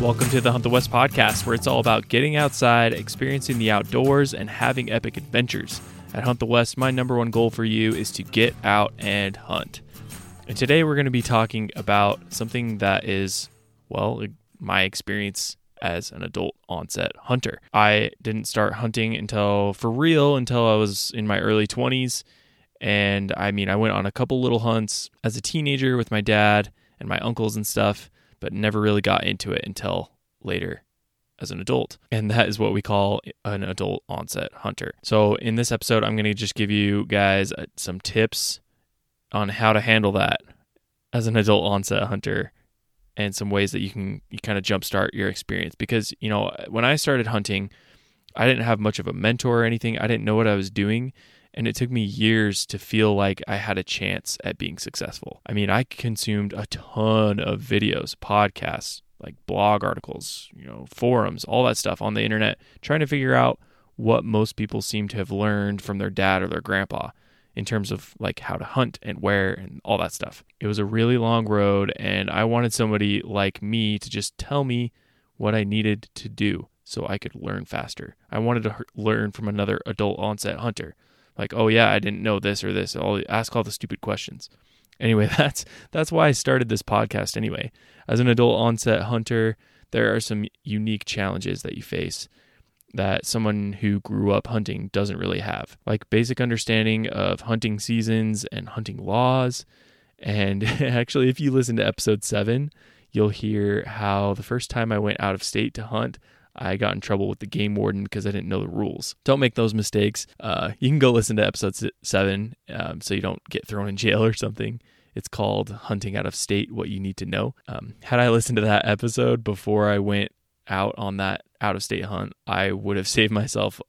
Welcome to the Hunt the West podcast, where it's all about getting outside, experiencing the outdoors, and having epic adventures. At Hunt the West, my number one goal for you is to get out and hunt. And today we're going to be talking about something that is, well, my experience as an adult onset hunter. I didn't start hunting until, for real, until I was in my early 20s. And I mean, I went on a couple little hunts as a teenager with my dad and my uncles and stuff but never really got into it until later as an adult. And that is what we call an adult onset hunter. So, in this episode, I'm going to just give you guys uh, some tips on how to handle that as an adult onset hunter and some ways that you can you kind of jumpstart your experience because you know when I started hunting I didn't have much of a mentor or anything I didn't know what I was doing and it took me years to feel like I had a chance at being successful. I mean, I consumed a ton of videos, podcasts, like blog articles, you know, forums, all that stuff on the internet, trying to figure out what most people seem to have learned from their dad or their grandpa in terms of like how to hunt and where and all that stuff. It was a really long road and I wanted somebody like me to just tell me what I needed to do so I could learn faster. I wanted to learn from another adult onset hunter like, oh yeah, I didn't know this or this. I'll ask all the stupid questions. Anyway, that's that's why I started this podcast anyway. As an adult onset hunter, there are some unique challenges that you face that someone who grew up hunting doesn't really have. Like basic understanding of hunting seasons and hunting laws. And actually, if you listen to episode 7, you'll hear how the first time I went out of state to hunt, I got in trouble with the game warden because I didn't know the rules. Don't make those mistakes. Uh, you can go listen to episode seven um, so you don't get thrown in jail or something. It's called Hunting Out of State What You Need to Know. Um, had I listened to that episode before I went out on that out of state hunt, I would have saved myself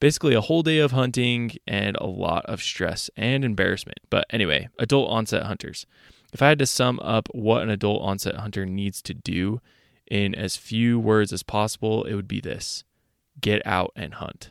basically a whole day of hunting and a lot of stress and embarrassment. But anyway, adult onset hunters. If I had to sum up what an adult onset hunter needs to do in as few words as possible, it would be this get out and hunt.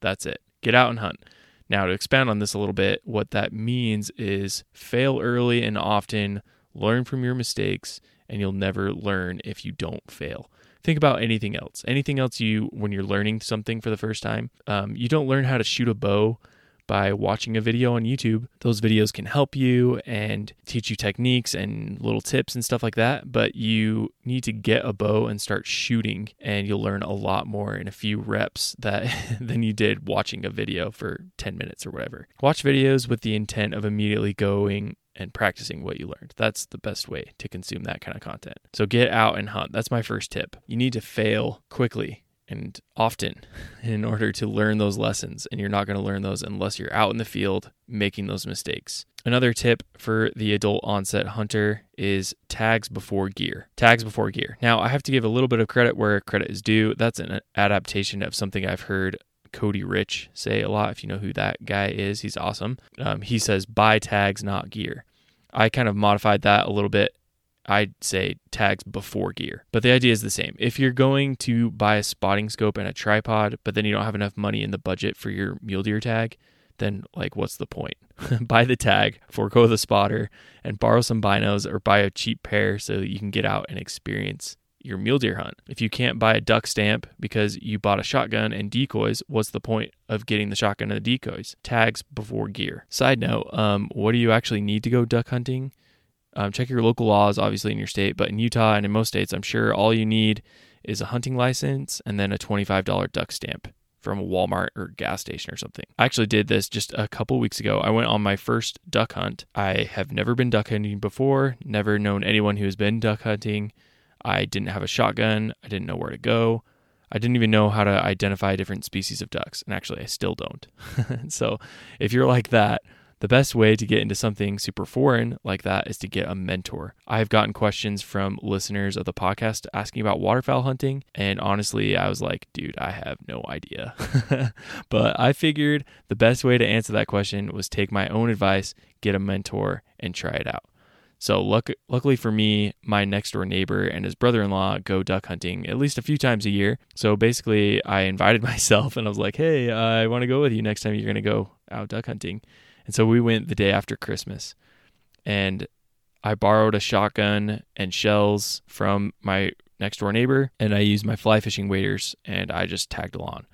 That's it. Get out and hunt. Now, to expand on this a little bit, what that means is fail early and often, learn from your mistakes, and you'll never learn if you don't fail. Think about anything else. Anything else you, when you're learning something for the first time, um, you don't learn how to shoot a bow by watching a video on YouTube. Those videos can help you and teach you techniques and little tips and stuff like that, but you need to get a bow and start shooting and you'll learn a lot more in a few reps that than you did watching a video for 10 minutes or whatever. Watch videos with the intent of immediately going and practicing what you learned. That's the best way to consume that kind of content. So get out and hunt. That's my first tip. You need to fail quickly and often in order to learn those lessons. And you're not going to learn those unless you're out in the field making those mistakes. Another tip for the adult onset hunter is tags before gear. Tags before gear. Now, I have to give a little bit of credit where credit is due. That's an adaptation of something I've heard Cody Rich say a lot. If you know who that guy is, he's awesome. Um, he says, buy tags, not gear. I kind of modified that a little bit I'd say tags before gear. But the idea is the same. If you're going to buy a spotting scope and a tripod, but then you don't have enough money in the budget for your mule deer tag, then like what's the point? buy the tag, forego the spotter, and borrow some binos or buy a cheap pair so that you can get out and experience your mule deer hunt. If you can't buy a duck stamp because you bought a shotgun and decoys, what's the point of getting the shotgun and the decoys? Tags before gear. Side note, um, what do you actually need to go duck hunting? Um, check your local laws, obviously, in your state, but in Utah and in most states, I'm sure all you need is a hunting license and then a $25 duck stamp from a Walmart or gas station or something. I actually did this just a couple weeks ago. I went on my first duck hunt. I have never been duck hunting before, never known anyone who has been duck hunting. I didn't have a shotgun, I didn't know where to go. I didn't even know how to identify different species of ducks, and actually, I still don't. so, if you're like that, the best way to get into something super foreign like that is to get a mentor. I've gotten questions from listeners of the podcast asking about waterfowl hunting, and honestly, I was like, dude, I have no idea. but I figured the best way to answer that question was take my own advice, get a mentor, and try it out. So luck- luckily for me, my next door neighbor and his brother-in-law go duck hunting at least a few times a year. So basically, I invited myself and I was like, "Hey, I want to go with you next time you're going to go out duck hunting." And so we went the day after Christmas. And I borrowed a shotgun and shells from my next door neighbor and I used my fly fishing waders and I just tagged along.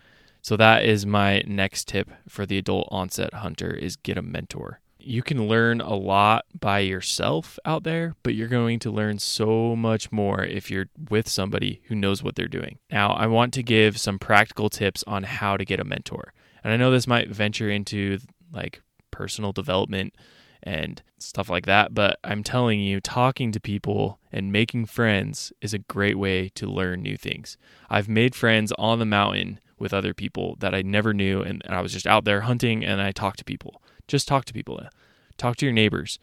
So that is my next tip for the adult onset hunter is get a mentor. You can learn a lot by yourself out there, but you're going to learn so much more if you're with somebody who knows what they're doing. Now, I want to give some practical tips on how to get a mentor. And I know this might venture into like personal development and stuff like that. But I'm telling you, talking to people and making friends is a great way to learn new things. I've made friends on the mountain with other people that I never knew, and I was just out there hunting and I talked to people. Just talk to people, talk to your neighbors.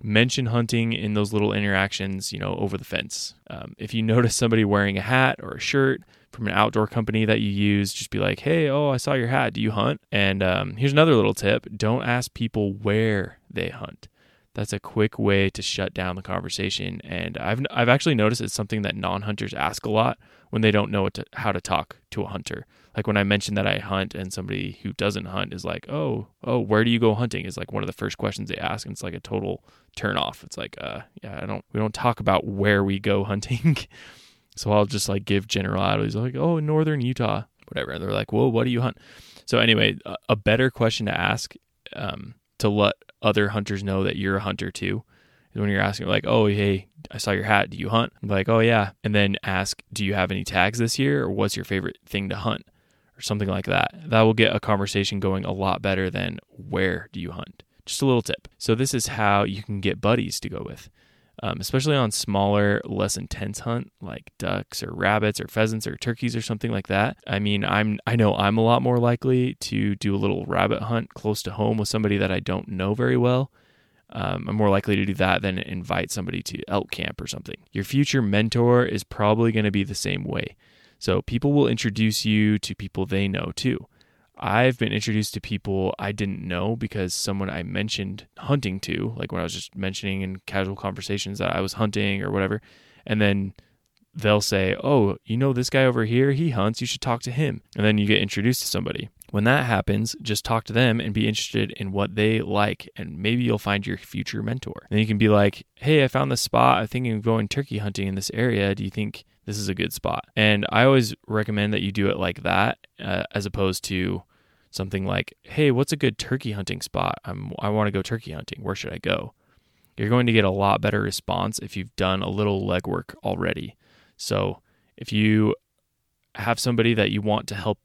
Mention hunting in those little interactions, you know, over the fence. Um, if you notice somebody wearing a hat or a shirt, from an outdoor company that you use, just be like, hey, oh, I saw your hat. Do you hunt? And um, here's another little tip don't ask people where they hunt. That's a quick way to shut down the conversation. And I've, I've actually noticed it's something that non hunters ask a lot when they don't know to, how to talk to a hunter. Like when I mentioned that I hunt and somebody who doesn't hunt is like, oh, oh, where do you go hunting? Is like one of the first questions they ask. And it's like a total turn off. It's like, uh, yeah, I don't, we don't talk about where we go hunting. So I'll just like give generalities like, oh, northern Utah, whatever. And they're like, whoa, what do you hunt? So anyway, a better question to ask um, to let other hunters know that you're a hunter too is when you're asking like, oh, hey, I saw your hat. Do you hunt? I'm like, oh yeah. And then ask, do you have any tags this year, or what's your favorite thing to hunt, or something like that. That will get a conversation going a lot better than where do you hunt. Just a little tip. So this is how you can get buddies to go with um, especially on smaller, less intense hunt like ducks or rabbits or pheasants or turkeys or something like that. I mean, I'm I know I'm a lot more likely to do a little rabbit hunt close to home with somebody that I don't know very well. Um, I'm more likely to do that than invite somebody to elk camp or something. Your future mentor is probably going to be the same way. So people will introduce you to people they know too. I've been introduced to people I didn't know because someone I mentioned hunting to, like when I was just mentioning in casual conversations that I was hunting or whatever, and then they'll say, "Oh, you know this guy over here, he hunts, you should talk to him." And then you get introduced to somebody. When that happens, just talk to them and be interested in what they like, and maybe you'll find your future mentor. Then you can be like, "Hey, I found this spot. I'm thinking of going turkey hunting in this area. Do you think this is a good spot?" And I always recommend that you do it like that, uh, as opposed to something like, "Hey, what's a good turkey hunting spot? I'm I want to go turkey hunting. Where should I go?" You're going to get a lot better response if you've done a little legwork already. So, if you have somebody that you want to help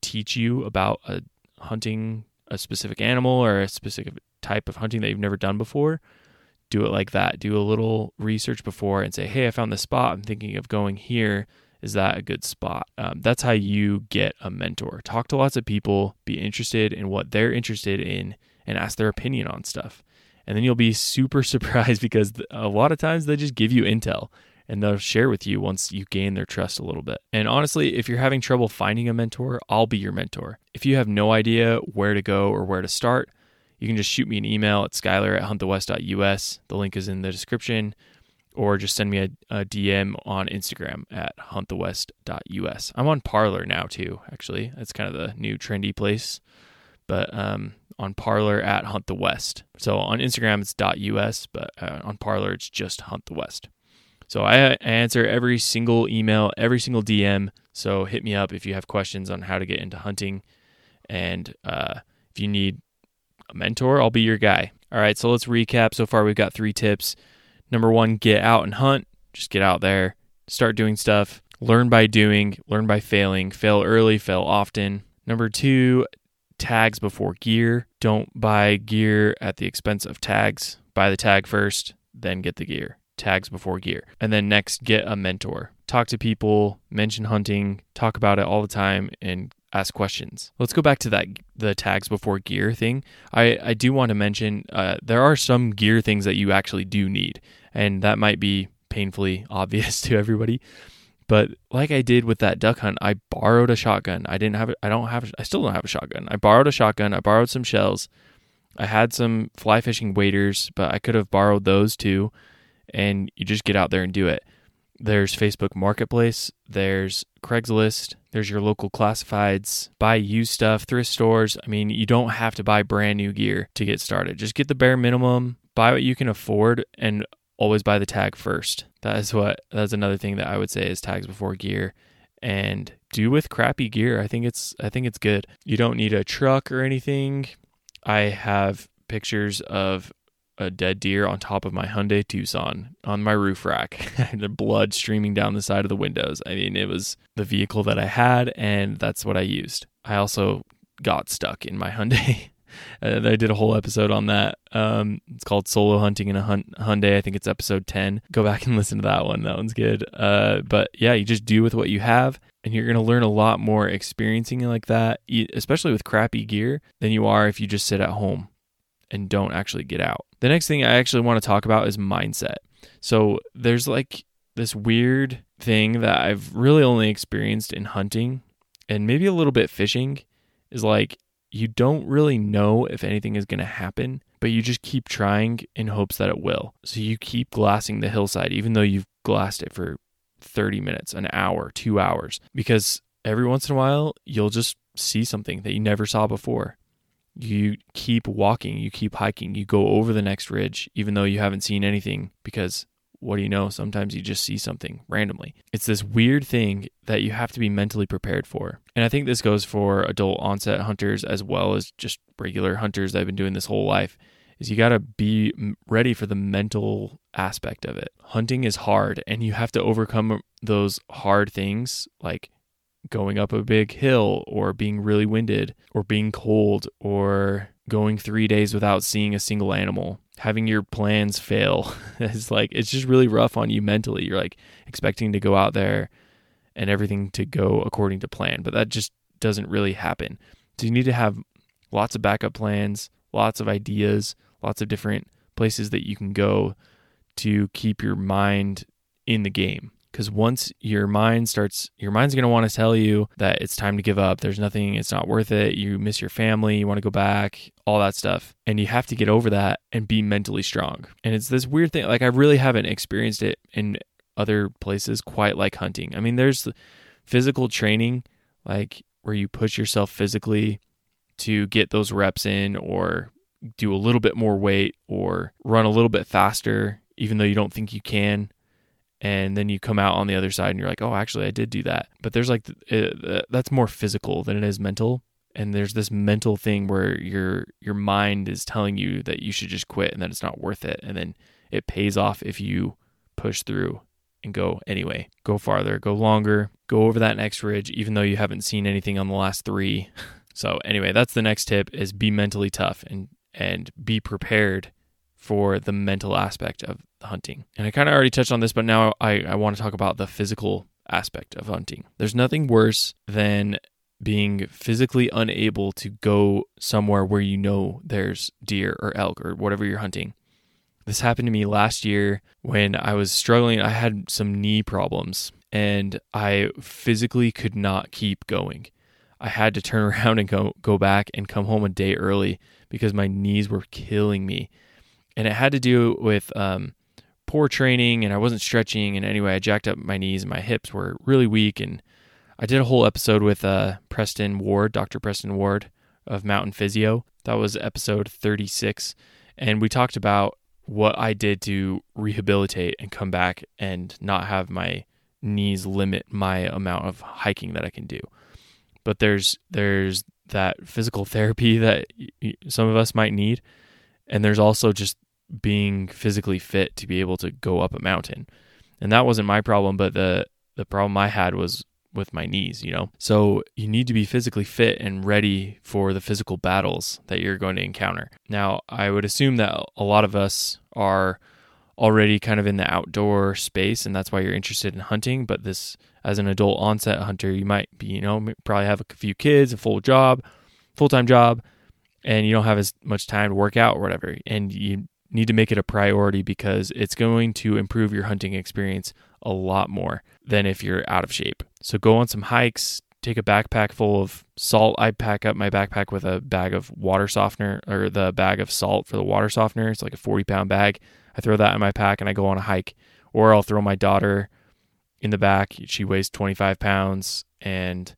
teach you about a hunting a specific animal or a specific type of hunting that you've never done before, do it like that. Do a little research before and say, "Hey, I found this spot. I'm thinking of going here is that a good spot? Um, that's how you get a mentor. Talk to lots of people, be interested in what they're interested in, and ask their opinion on stuff. And then you'll be super surprised because a lot of times they just give you intel and they'll share with you once you gain their trust a little bit. And honestly, if you're having trouble finding a mentor, I'll be your mentor. If you have no idea where to go or where to start, you can just shoot me an email at skylar at huntthewest.us. The link is in the description or just send me a, a DM on Instagram at huntthewest.us. I'm on Parler now too, actually. That's kind of the new trendy place. But um, on Parler at Hunt the West. So on Instagram it's .us, but uh, on Parler it's just Hunt the West. So I, I answer every single email, every single DM. So hit me up if you have questions on how to get into hunting, and uh, if you need a mentor, I'll be your guy. All right, so let's recap. So far, we've got three tips. Number one, get out and hunt. Just get out there, start doing stuff, learn by doing, learn by failing, fail early, fail often. Number two, tags before gear. Don't buy gear at the expense of tags. Buy the tag first, then get the gear. Tags before gear. And then next, get a mentor. Talk to people, mention hunting, talk about it all the time, and ask questions. Let's go back to that the tags before gear thing. I I do want to mention uh, there are some gear things that you actually do need, and that might be painfully obvious to everybody. But like I did with that duck hunt, I borrowed a shotgun. I didn't have. I don't have. I still don't have a shotgun. I borrowed a shotgun. I borrowed some shells. I had some fly fishing waders, but I could have borrowed those too. And you just get out there and do it. There's Facebook Marketplace, there's Craigslist, there's your local classifieds, buy used stuff, thrift stores. I mean, you don't have to buy brand new gear to get started. Just get the bare minimum, buy what you can afford. And always buy the tag first. That is what that's another thing that I would say is tags before gear and do with crappy gear. I think it's I think it's good. You don't need a truck or anything. I have pictures of a dead deer on top of my Hyundai Tucson on my roof rack. the blood streaming down the side of the windows. I mean, it was the vehicle that I had and that's what I used. I also got stuck in my Hyundai. Uh, I did a whole episode on that. Um, it's called Solo Hunting in a Hyundai. I think it's episode 10. Go back and listen to that one. That one's good. Uh, but yeah, you just do with what you have, and you're going to learn a lot more experiencing it like that, especially with crappy gear, than you are if you just sit at home and don't actually get out. The next thing I actually want to talk about is mindset. So there's like this weird thing that I've really only experienced in hunting and maybe a little bit fishing is like you don't really know if anything is going to happen, but you just keep trying in hopes that it will. So you keep glassing the hillside, even though you've glassed it for 30 minutes, an hour, two hours, because every once in a while you'll just see something that you never saw before. You keep walking, you keep hiking, you go over the next ridge, even though you haven't seen anything because what do you know? Sometimes you just see something randomly. It's this weird thing that you have to be mentally prepared for. And I think this goes for adult onset hunters as well as just regular hunters that have been doing this whole life. Is you got to be ready for the mental aspect of it. Hunting is hard and you have to overcome those hard things like going up a big hill or being really winded or being cold or going 3 days without seeing a single animal having your plans fail is like it's just really rough on you mentally. You're like expecting to go out there and everything to go according to plan, but that just doesn't really happen. So you need to have lots of backup plans, lots of ideas, lots of different places that you can go to keep your mind in the game because once your mind starts your mind's going to want to tell you that it's time to give up there's nothing it's not worth it you miss your family you want to go back all that stuff. And you have to get over that and be mentally strong. And it's this weird thing like i really haven't experienced it in other places quite like hunting. I mean there's physical training like where you push yourself physically to get those reps in or do a little bit more weight or run a little bit faster even though you don't think you can and then you come out on the other side and you're like, oh, actually, I did do that. But there's like it, that's more physical than it is mental. And there's this mental thing where your your mind is telling you that you should just quit and that it's not worth it, and then it pays off if you push through and go anyway. Go farther, go longer, go over that next ridge, even though you haven't seen anything on the last three. So anyway, that's the next tip: is be mentally tough and and be prepared for the mental aspect of hunting. And I kind of already touched on this, but now I, I want to talk about the physical aspect of hunting. There's nothing worse than being physically unable to go somewhere where you know there's deer or elk or whatever you're hunting. This happened to me last year when I was struggling. I had some knee problems and I physically could not keep going. I had to turn around and go go back and come home a day early because my knees were killing me and it had to do with um, poor training and I wasn't stretching. And anyway, I jacked up my knees and my hips were really weak. And I did a whole episode with uh, Preston Ward, Dr. Preston Ward of Mountain Physio. That was episode 36. And we talked about what I did to rehabilitate and come back and not have my knees limit my amount of hiking that I can do. But there's there's that physical therapy that some of us might need and there's also just being physically fit to be able to go up a mountain. And that wasn't my problem, but the the problem I had was with my knees, you know. So you need to be physically fit and ready for the physical battles that you're going to encounter. Now, I would assume that a lot of us are already kind of in the outdoor space and that's why you're interested in hunting, but this as an adult onset hunter, you might be, you know, probably have a few kids, a full job, full-time job, and you don't have as much time to work out or whatever. And you need to make it a priority because it's going to improve your hunting experience a lot more than if you're out of shape. So go on some hikes, take a backpack full of salt. I pack up my backpack with a bag of water softener or the bag of salt for the water softener. It's like a 40 pound bag. I throw that in my pack and I go on a hike. Or I'll throw my daughter in the back. She weighs 25 pounds and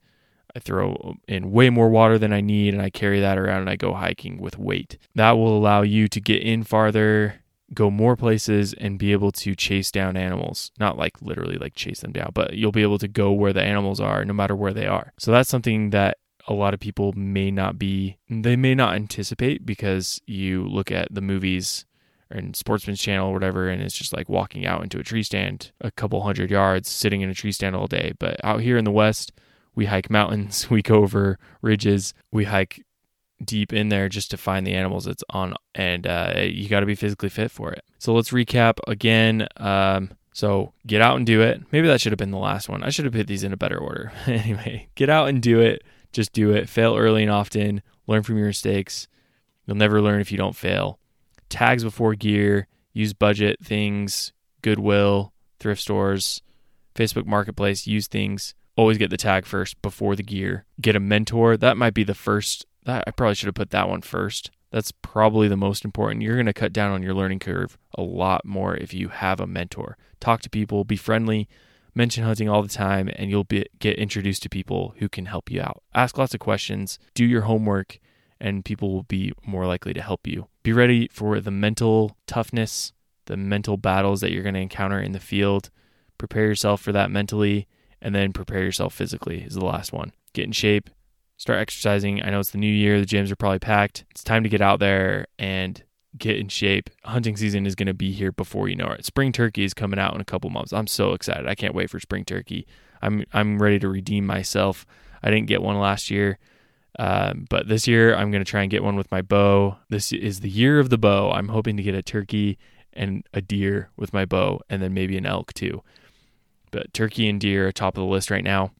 I throw in way more water than I need and I carry that around and I go hiking with weight. That will allow you to get in farther, go more places and be able to chase down animals. Not like literally like chase them down, but you'll be able to go where the animals are no matter where they are. So that's something that a lot of people may not be they may not anticipate because you look at the movies and Sportsman's Channel or whatever, and it's just like walking out into a tree stand a couple hundred yards, sitting in a tree stand all day. But out here in the West, we hike mountains, we go over ridges, we hike deep in there just to find the animals it's on, and uh, you got to be physically fit for it. So let's recap again. Um, so get out and do it. Maybe that should have been the last one. I should have put these in a better order. anyway, get out and do it. Just do it. Fail early and often. Learn from your mistakes. You'll never learn if you don't fail. Tags before gear. Use budget things, Goodwill, thrift stores, Facebook Marketplace. Use things. Always get the tag first before the gear. Get a mentor. That might be the first. That I probably should have put that one first. That's probably the most important. You're going to cut down on your learning curve a lot more if you have a mentor. Talk to people, be friendly, mention hunting all the time and you'll be, get introduced to people who can help you out. Ask lots of questions, do your homework, and people will be more likely to help you. Be ready for the mental toughness, the mental battles that you're going to encounter in the field. Prepare yourself for that mentally, and then prepare yourself physically is the last one. Get in shape, start exercising. I know it's the new year, the gyms are probably packed. It's time to get out there and get in shape. Hunting season is going to be here before you know it. Spring turkey is coming out in a couple months. I'm so excited. I can't wait for spring turkey. I'm I'm ready to redeem myself. I didn't get one last year, um, but this year I'm going to try and get one with my bow. This is the year of the bow. I'm hoping to get a turkey and a deer with my bow, and then maybe an elk too. But turkey and deer are top of the list right now.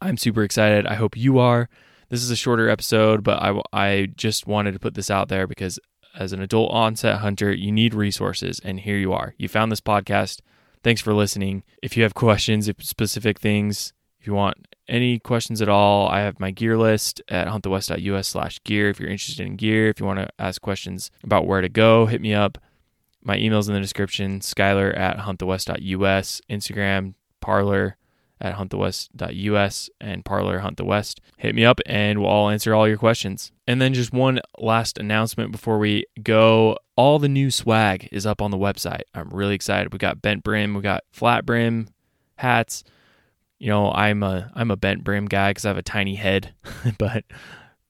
I'm super excited. I hope you are. This is a shorter episode, but I, I just wanted to put this out there because as an adult onset hunter, you need resources, and here you are. You found this podcast. Thanks for listening. If you have questions, if specific things, if you want any questions at all, I have my gear list at huntthewest.us slash gear. If you're interested in gear, if you want to ask questions about where to go, hit me up. My email's in the description, Skyler at huntthewest.us, Instagram, Parler at huntthewest.us and Parler Hunt the West. Hit me up and we'll all answer all your questions. And then just one last announcement before we go. All the new swag is up on the website. I'm really excited. We got bent brim, we got flat brim hats. You know, I'm a I'm a bent brim guy because I have a tiny head, but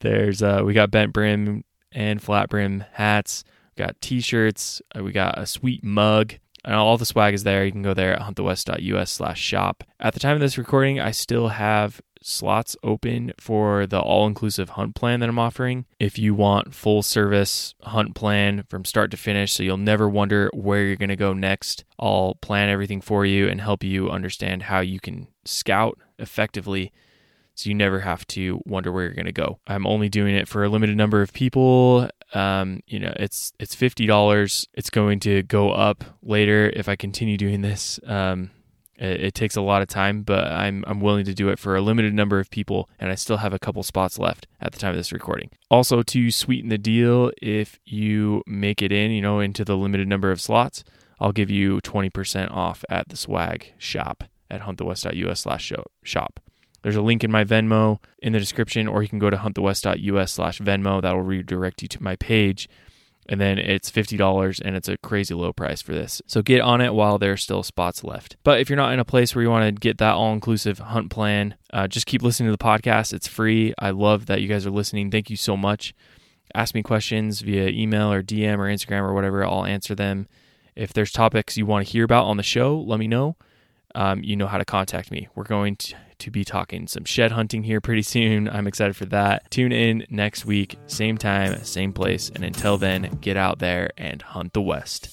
there's uh we got bent brim and flat brim hats. We got t-shirts. Uh, we got a sweet mug and all the swag is there. You can go there at huntthewest.us slash shop. At the time of this recording, I still have slots open for the all-inclusive hunt plan that I'm offering. If you want full service hunt plan from start to finish so you'll never wonder where you're going to go next, I'll plan everything for you and help you understand how you can scout effectively so you never have to wonder where you're going to go. I'm only doing it for a limited number of people um, you know, it's it's fifty dollars. It's going to go up later if I continue doing this. Um, it, it, takes a lot of time, but I'm I'm willing to do it for a limited number of people, and I still have a couple spots left at the time of this recording. Also, to sweeten the deal, if you make it in, you know, into the limited number of slots, I'll give you twenty percent off at the swag shop at huntthewest.us slash shop. There's a link in my Venmo in the description, or you can go to huntthewest.us slash Venmo. That will redirect you to my page. And then it's $50 and it's a crazy low price for this. So get on it while there are still spots left. But if you're not in a place where you want to get that all inclusive hunt plan, uh, just keep listening to the podcast. It's free. I love that you guys are listening. Thank you so much. Ask me questions via email or DM or Instagram or whatever. I'll answer them. If there's topics you want to hear about on the show, let me know. Um, you know how to contact me. We're going to to be talking some shed hunting here pretty soon. I'm excited for that. Tune in next week, same time, same place. And until then, get out there and hunt the West.